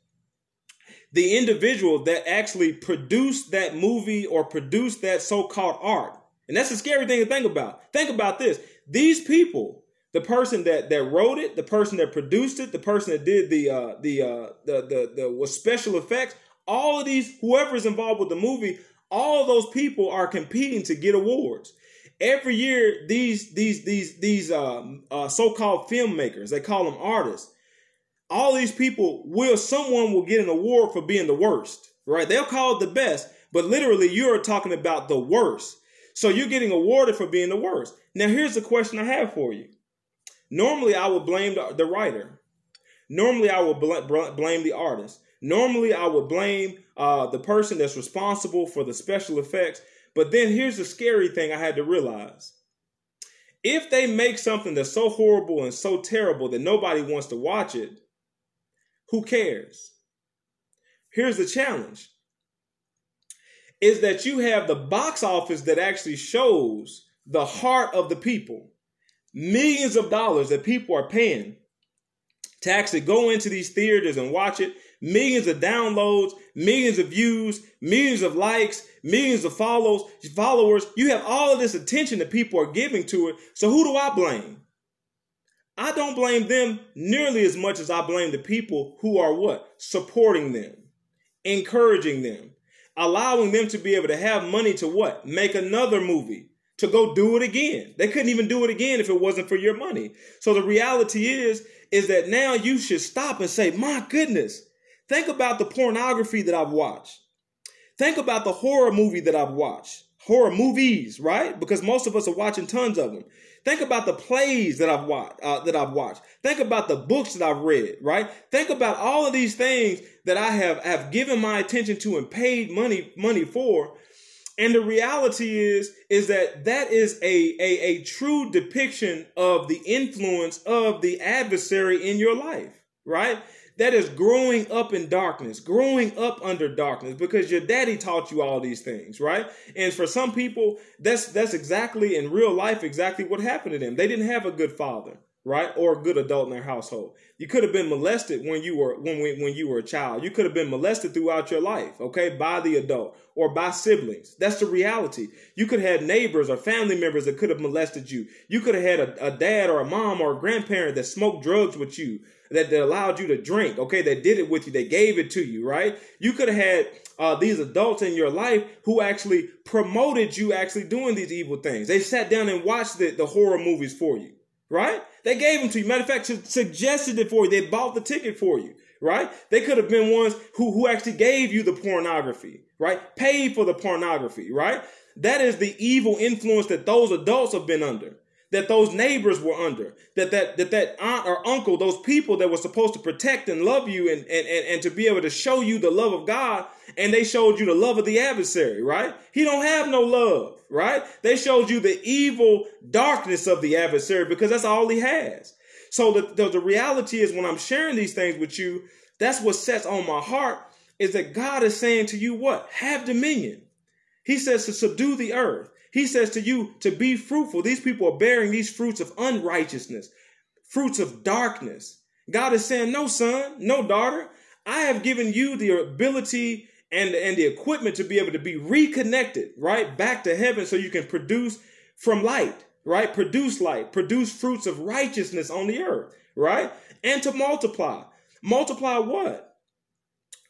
the individual that actually produced that movie or produced that so-called art. And that's the scary thing to think about. Think about this. These people the person that that wrote it, the person that produced it, the person that did the uh, the uh, the the the was special effects, all of these whoever is involved with the movie, all those people are competing to get awards. Every year, these these these these um, uh, so-called filmmakers, they call them artists. All these people will someone will get an award for being the worst, right? They'll call it the best, but literally you're talking about the worst. So you're getting awarded for being the worst. Now here's the question I have for you Normally, I would blame the, writer. Normally, I would bl- blame the artist. Normally, I would blame uh, the person that's responsible for the special effects. But then here's the scary thing I had to realize. If they make something that's so horrible and so terrible that nobody wants to watch it, who cares? Here's the challenge is that you have the box office that actually shows the heart of the people millions of dollars that people are paying to actually go into these theaters and watch it. Millions of downloads, millions of views, millions of likes, millions of follows, followers. You have all of this attention that people are giving to it. So who do I blame? I don't blame them nearly as much as I blame the people who are what? Supporting them, encouraging them, allowing them to be able to have money to what? Make another movie, to go do it again. They couldn't even do it again if it wasn't for your money. So the reality is, is that now you should stop and say, my goodness, think about the pornography that I've watched. Think about the horror movie that I've watched. Horror movies, right? Because most of us are watching tons of them. Think about the plays that I've watched. Uh, that I've watched. Think about the books that I've read. Right. Think about all of these things that I have have given my attention to and paid money money for. And the reality is, is that that is a, a, a true depiction of the influence of the adversary in your life, right? That is growing up in darkness, growing up under darkness because your daddy taught you all these things, right? And for some people, that's, that's exactly in real life, exactly what happened to them. They didn't have a good father right? Or a good adult in their household. You could have been molested when you were when when you were a child. You could have been molested throughout your life, okay, by the adult or by siblings. That's the reality. You could have had neighbors or family members that could have molested you. You could have had a, a dad or a mom or a grandparent that smoked drugs with you. That, that allowed you to drink, okay, that did it with you, they gave it to you, right? You could have had uh, these adults in your life who actually promoted you actually doing these evil things. They sat down and watched the, the horror movies for you right? They gave them to you. Matter of fact, suggested it for you. They bought the ticket for you, right? They could have been ones who, who actually gave you the pornography, right? Paid for the pornography, right? That is the evil influence that those adults have been under. That those neighbors were under, that that that that aunt or uncle, those people that were supposed to protect and love you and and and, and to be able to show you the love of God, and they showed you the love of the adversary, right? He don't have no love, right? They showed you the evil darkness of the adversary because that's all he has. So the, the, the reality is when I'm sharing these things with you, that's what sets on my heart is that God is saying to you what? Have dominion. He says to subdue the earth. He says to you to be fruitful. These people are bearing these fruits of unrighteousness, fruits of darkness. God is saying, no, son, no, daughter. I have given you the ability and, and the equipment to be able to be reconnected, right? Back to heaven so you can produce from light, right? Produce light, produce fruits of righteousness on the earth, right? And to multiply. Multiply what?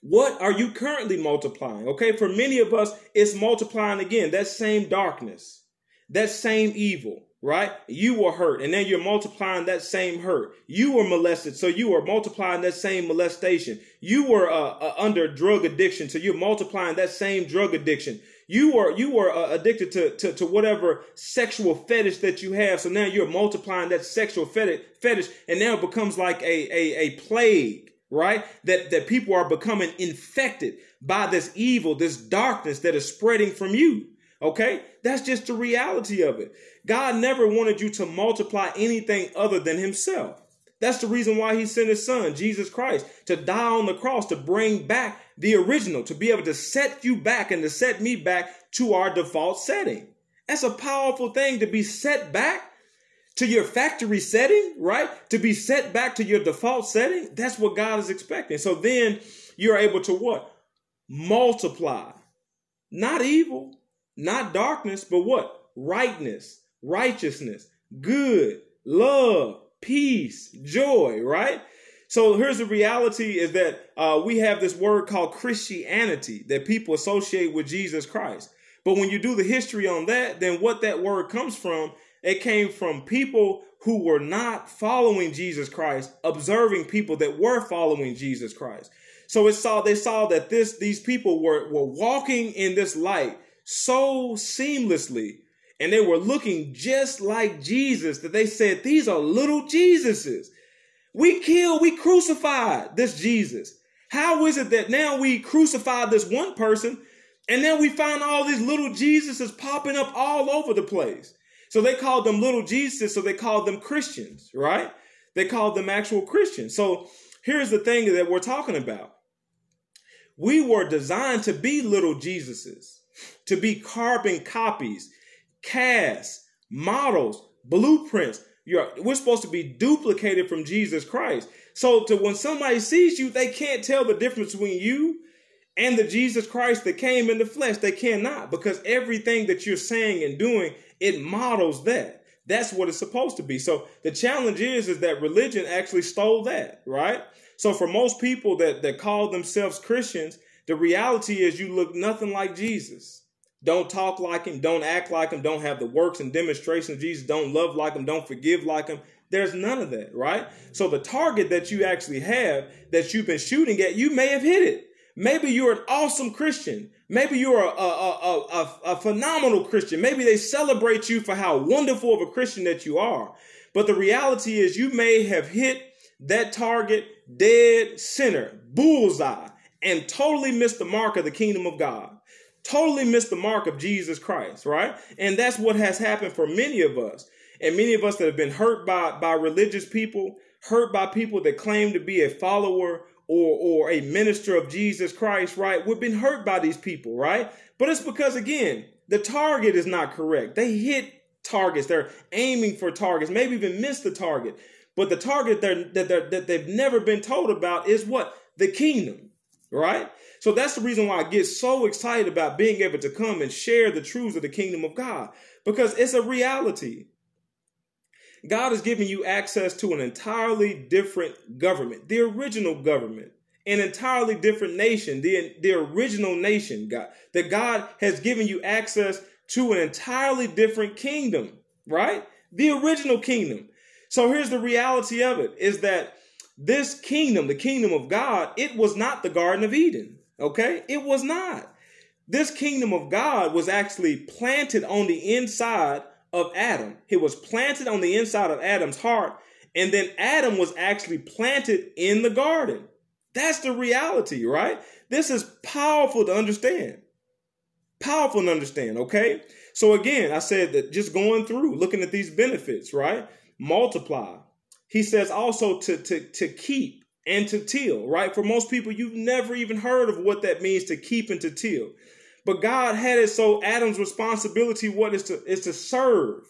What are you currently multiplying? Okay, for many of us, it's multiplying again. That same darkness, that same evil, right? You were hurt, and then you're multiplying that same hurt. You were molested, so you are multiplying that same molestation. You were uh, uh, under drug addiction, so you're multiplying that same drug addiction. You were you were uh, addicted to, to to whatever sexual fetish that you have, so now you're multiplying that sexual fetish, fetish, and now it becomes like a a, a plague right? That, that people are becoming infected by this evil, this darkness that is spreading from you. Okay. That's just the reality of it. God never wanted you to multiply anything other than himself. That's the reason why he sent his son, Jesus Christ, to die on the cross, to bring back the original, to be able to set you back and to set me back to our default setting. That's a powerful thing to be set back to your factory setting, right? To be set back to your default setting. That's what God is expecting. So then you're able to what? Multiply. Not evil, not darkness, but what? Rightness, righteousness, good, love, peace, joy, right? So here's the reality is that uh, we have this word called Christianity that people associate with Jesus Christ. But when you do the history on that, then what that word comes from it came from people who were not following Jesus Christ, observing people that were following Jesus Christ. So it saw they saw that this these people were were walking in this light so seamlessly and they were looking just like Jesus that they said these are little Jesuses. We killed, we crucified this Jesus. How is it that now we crucified this one person and then we find all these little Jesuses popping up all over the place? So they called them little Jesus, so they called them Christians, right? They called them actual Christians. So here's the thing that we're talking about. We were designed to be little Jesuses, to be carbon copies, casts, models, blueprints. You're, we're supposed to be duplicated from Jesus Christ. So to when somebody sees you, they can't tell the difference between you and the Jesus Christ that came in the flesh. They cannot because everything that you're saying and doing it models that. That's what it's supposed to be. So the challenge is, is that religion actually stole that, right? So for most people that, that call themselves Christians, the reality is you look nothing like Jesus. Don't talk like him, don't act like him, don't have the works and demonstrations of Jesus, don't love like him, don't forgive like him. There's none of that, right? So the target that you actually have that you've been shooting at, you may have hit it. Maybe you're an awesome Christian. Maybe you're a, a, a, a, phenomenal Christian. Maybe they celebrate you for how wonderful of a Christian that you are. But the reality is you may have hit that target dead center, bullseye, and totally missed the mark of the kingdom of God. Totally missed the mark of Jesus Christ, right? And that's what has happened for many of us. And many of us that have been hurt by, by religious people, hurt by people that claim to be a follower or or a minister of Jesus Christ, right? We've been hurt by these people, right? But it's because again, the target is not correct. They hit targets. They're aiming for targets, maybe even miss the target. But the target that, that, that they've never been told about is what? The kingdom, right? So that's the reason why I get so excited about being able to come and share the truths of the kingdom of God because it's a reality. God has given you access to an entirely different government, the original government, an entirely different nation, the, the original nation, God, that God has given you access to an entirely different kingdom, right? The original kingdom. So here's the reality of it is that this kingdom, the kingdom of God, it was not the Garden of Eden. Okay. It was not. This kingdom of God was actually planted on the inside of Adam. It was planted on the inside of Adam's heart, and then Adam was actually planted in the garden. That's the reality, right? This is powerful to understand. Powerful to understand, okay? So again, I said that just going through, looking at these benefits, right? Multiply. He says also to to to keep and to till, right? For most people, you've never even heard of what that means to keep and to till. But God had it so Adam's responsibility what is to is to serve,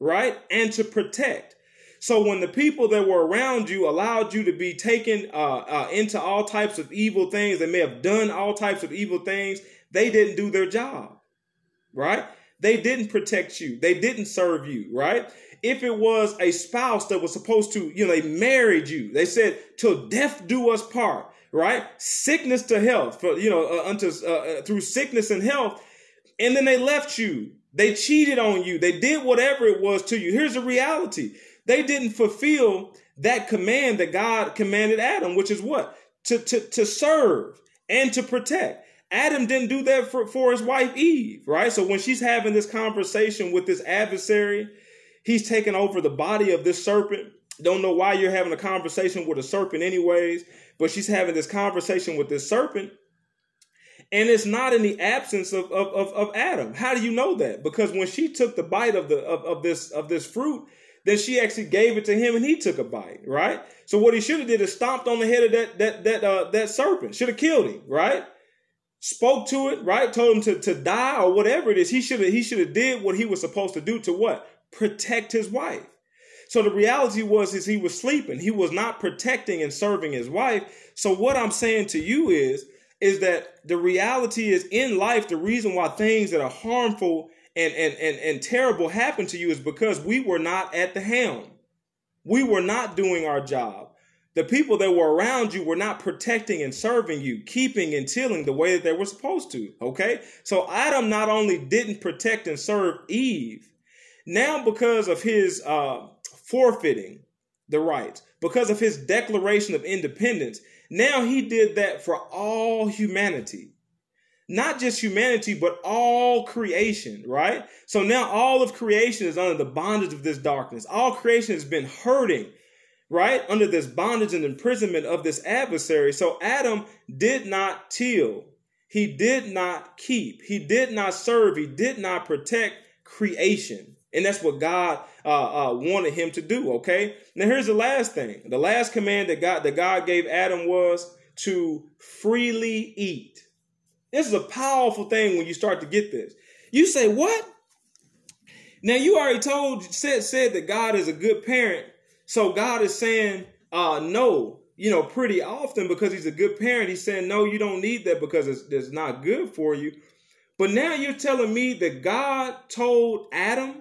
right? And to protect. So when the people that were around you allowed you to be taken uh, uh, into all types of evil things, they may have done all types of evil things. They didn't do their job, right? They didn't protect you. They didn't serve you, right? If it was a spouse that was supposed to, you know, they married you, they said, till death do us part, right? Sickness to health, for, you know, uh, unto, uh, uh, through sickness and health. And then they left you. They cheated on you. They did whatever it was to you. Here's the reality. They didn't fulfill that command that God commanded Adam, which is what? To, to, to serve and to protect. Adam didn't do that for, for his wife Eve, right? So when she's having this conversation with this adversary, he's taking over the body of this serpent. Don't know why you're having a conversation with a serpent, anyways, but she's having this conversation with this serpent. And it's not in the absence of, of, of, of Adam. How do you know that? Because when she took the bite of the of, of this of this fruit, then she actually gave it to him and he took a bite, right? So what he should have did is stomped on the head of that that that uh, that serpent, should have killed him, right? spoke to it, right? Told him to, to die or whatever it is. He should have he should have did what he was supposed to do to what? Protect his wife. So the reality was is he was sleeping. He was not protecting and serving his wife. So what I'm saying to you is is that the reality is in life the reason why things that are harmful and and and, and terrible happen to you is because we were not at the helm. We were not doing our job the people that were around you were not protecting and serving you, keeping and tilling the way that they were supposed to. Okay. So Adam not only didn't protect and serve Eve, now because of his uh, forfeiting the rights, because of his declaration of independence, now he did that for all humanity. Not just humanity, but all creation, right? So now all of creation is under the bondage of this darkness. All creation has been hurting right? Under this bondage and imprisonment of this adversary. So Adam did not till, he did not keep, he did not serve, he did not protect creation. And that's what God uh, uh, wanted him to do. Okay. Now here's the last thing. The last command that God that God gave Adam was to freely eat. This is a powerful thing when you start to get this. You say what? Now you already told said said that God is a good parent so God is saying, uh, no, you know, pretty often because he's a good parent. He's saying, no, you don't need that because it's, it's not good for you. But now you're telling me that God told Adam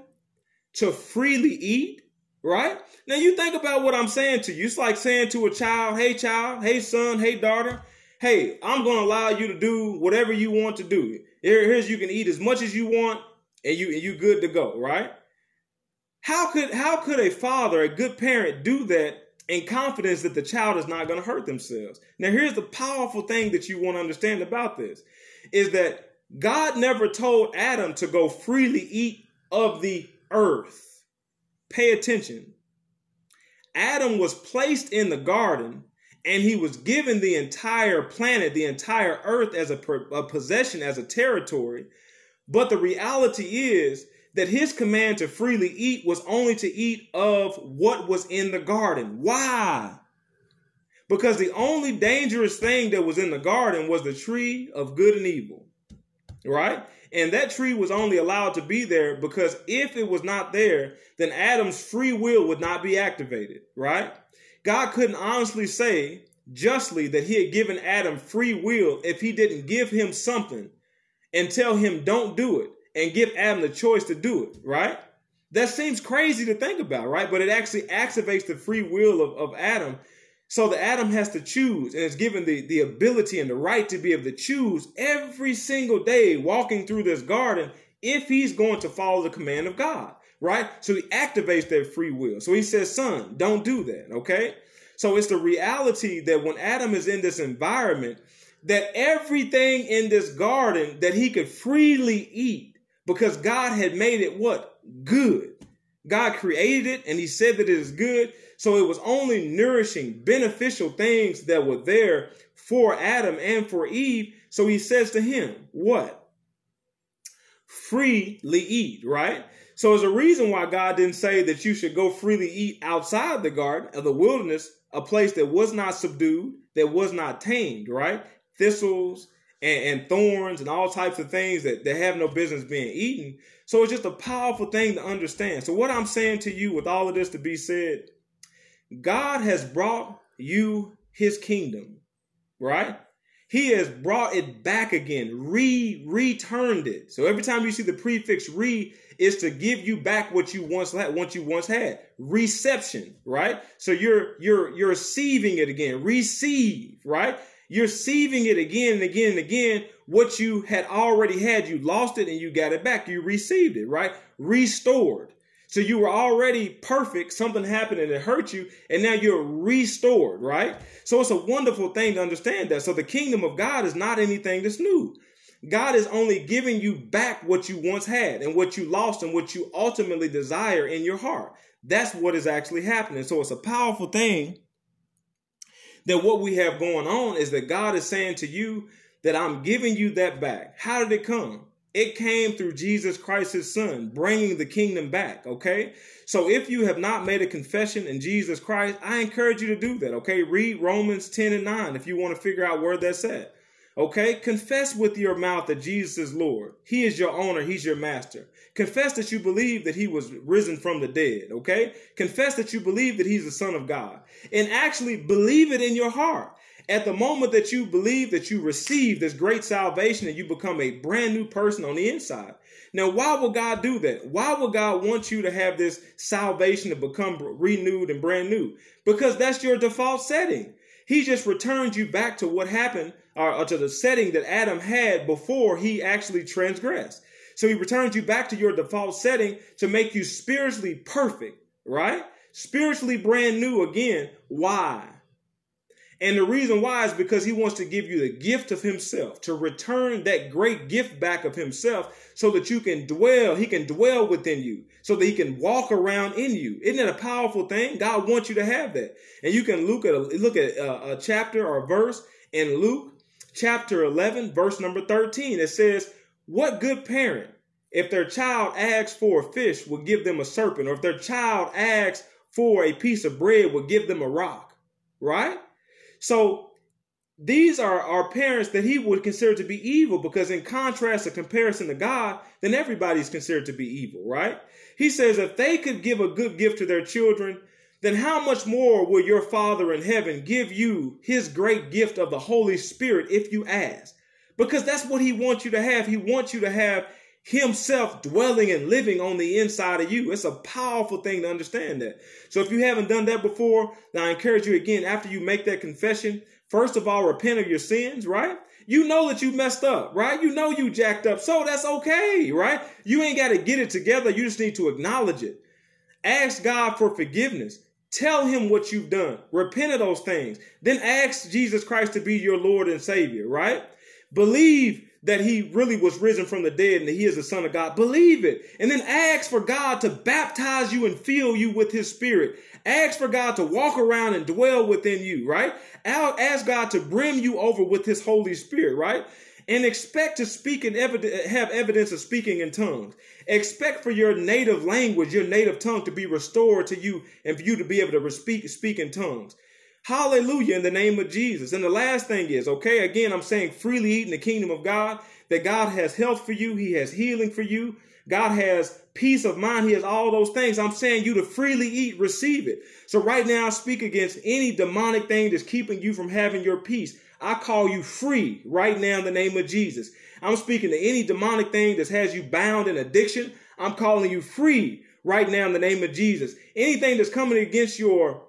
to freely eat, right? Now you think about what I'm saying to you. It's like saying to a child, hey, child, hey, son, hey, daughter, hey, I'm going to allow you to do whatever you want to do. Here, here's you can eat as much as you want and you and you good to go, right? How could how could a father, a good parent, do that in confidence that the child is not going to hurt themselves? Now, here's the powerful thing that you want to understand about this is that God never told Adam to go freely eat of the earth. Pay attention. Adam was placed in the garden and he was given the entire planet, the entire earth as a, a possession, as a territory. But the reality is that his command to freely eat was only to eat of what was in the garden. Why? Because the only dangerous thing that was in the garden was the tree of good and evil. Right? And that tree was only allowed to be there because if it was not there, then Adam's free will would not be activated. Right? God couldn't honestly say justly that he had given Adam free will if he didn't give him something and tell him, don't do it and give Adam the choice to do it, right? That seems crazy to think about, right? But it actually activates the free will of, of Adam. So the Adam has to choose and is given the, the ability and the right to be able to choose every single day walking through this garden if he's going to follow the command of God, right? So he activates that free will. So he says, son, don't do that, okay? So it's the reality that when Adam is in this environment, that everything in this garden that he could freely eat because God had made it what? good. God created it and he said that it is good. So it was only nourishing, beneficial things that were there for Adam and for Eve. So he says to him, what? Freely eat, right? So there's a reason why God didn't say that you should go freely eat outside the garden of the wilderness, a place that was not subdued, that was not tamed, right? Thistles and, and thorns and all types of things that, that have no business being eaten. So it's just a powerful thing to understand. So what I'm saying to you with all of this to be said, God has brought you his kingdom, right? He has brought it back again, re returned it. So every time you see the prefix re, is to give you back what you once had, what you once had. Reception, right? So you're you're you're receiving it again. Receive, right? You're receiving it again and again and again. What you had already had, you lost it and you got it back. You received it, right? Restored. So you were already perfect. Something happened and it hurt you, and now you're restored, right? So it's a wonderful thing to understand that. So the kingdom of God is not anything that's new. God is only giving you back what you once had and what you lost and what you ultimately desire in your heart. That's what is actually happening. So it's a powerful thing that what we have going on is that God is saying to you that I'm giving you that back. How did it come? It came through Jesus Christ, his son, bringing the kingdom back. Okay. So if you have not made a confession in Jesus Christ, I encourage you to do that. Okay. Read Romans 10 and 9 if you want to figure out where that's at. Okay, confess with your mouth that Jesus is Lord. He is your owner, He's your master. Confess that you believe that He was risen from the dead. Okay, confess that you believe that He's the Son of God. And actually believe it in your heart. At the moment that you believe that you receive this great salvation and you become a brand new person on the inside. Now, why would God do that? Why would God want you to have this salvation to become renewed and brand new? Because that's your default setting. He just returned you back to what happened or, or to the setting that Adam had before he actually transgressed. So he returns you back to your default setting to make you spiritually perfect, right? Spiritually brand new again. Why? And the reason why is because he wants to give you the gift of himself, to return that great gift back of himself so that you can dwell, he can dwell within you, so that he can walk around in you. Isn't that a powerful thing? God wants you to have that. And you can look at a, look at a, a chapter or a verse in Luke chapter 11, verse number 13. It says, What good parent, if their child asks for a fish, would give them a serpent, or if their child asks for a piece of bread, would give them a rock? Right? So these are our parents that he would consider to be evil because in contrast, a comparison to God, then everybody's considered to be evil, right? He says if they could give a good gift to their children, then how much more will your Father in heaven give you his great gift of the Holy Spirit if you ask? Because that's what he wants you to have. He wants you to have himself dwelling and living on the inside of you. It's a powerful thing to understand that. So if you haven't done that before, then I encourage you again, after you make that confession, first of all, repent of your sins, right? You know that you messed up, right? You know you jacked up. So that's okay, right? You ain't got to get it together. You just need to acknowledge it. Ask God for forgiveness. Tell him what you've done. Repent of those things. Then ask Jesus Christ to be your Lord and Savior, right? Believe that he really was risen from the dead and that he is the son of God. Believe it. And then ask for God to baptize you and fill you with his spirit. Ask for God to walk around and dwell within you, right? Ask God to brim you over with his Holy Spirit, right? And expect to speak and have evidence of speaking in tongues. Expect for your native language, your native tongue to be restored to you and for you to be able to speak, speak in tongues. Hallelujah in the name of Jesus. And the last thing is, okay, again, I'm saying freely eat in the kingdom of God, that God has health for you. He has healing for you. God has peace of mind. He has all those things. I'm saying you to freely eat, receive it. So right now I speak against any demonic thing that's keeping you from having your peace. I call you free right now in the name of Jesus. I'm speaking to any demonic thing that has you bound in addiction. I'm calling you free right now in the name of Jesus. Anything that's coming against your,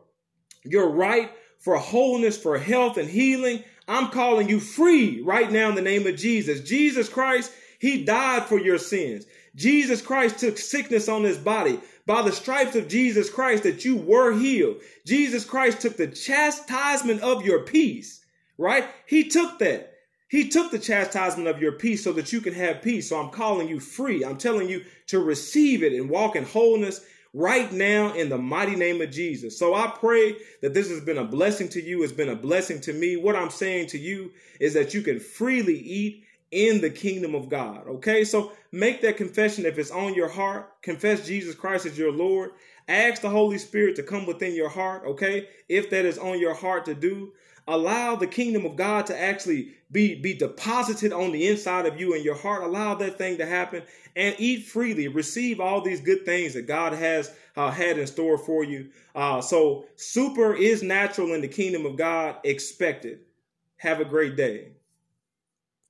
your right for wholeness, for health and healing. I'm calling you free right now in the name of Jesus. Jesus Christ, he died for your sins. Jesus Christ took sickness on his body. By the stripes of Jesus Christ that you were healed. Jesus Christ took the chastisement of your peace, right? He took that. He took the chastisement of your peace so that you can have peace. So I'm calling you free. I'm telling you to receive it and walk in wholeness right now in the mighty name of Jesus. So I pray that this has been a blessing to you. It's been a blessing to me. What I'm saying to you is that you can freely eat in the kingdom of God. Okay. So make that confession if it's on your heart. Confess Jesus Christ as your Lord. Ask the Holy Spirit to come within your heart. Okay. If that is on your heart to do, allow the kingdom of God to actually be, be deposited on the inside of you and your heart. Allow that thing to happen and eat freely. Receive all these good things that God has uh, had in store for you. Uh, so super is natural in the kingdom of God. Expect it. Have a great day.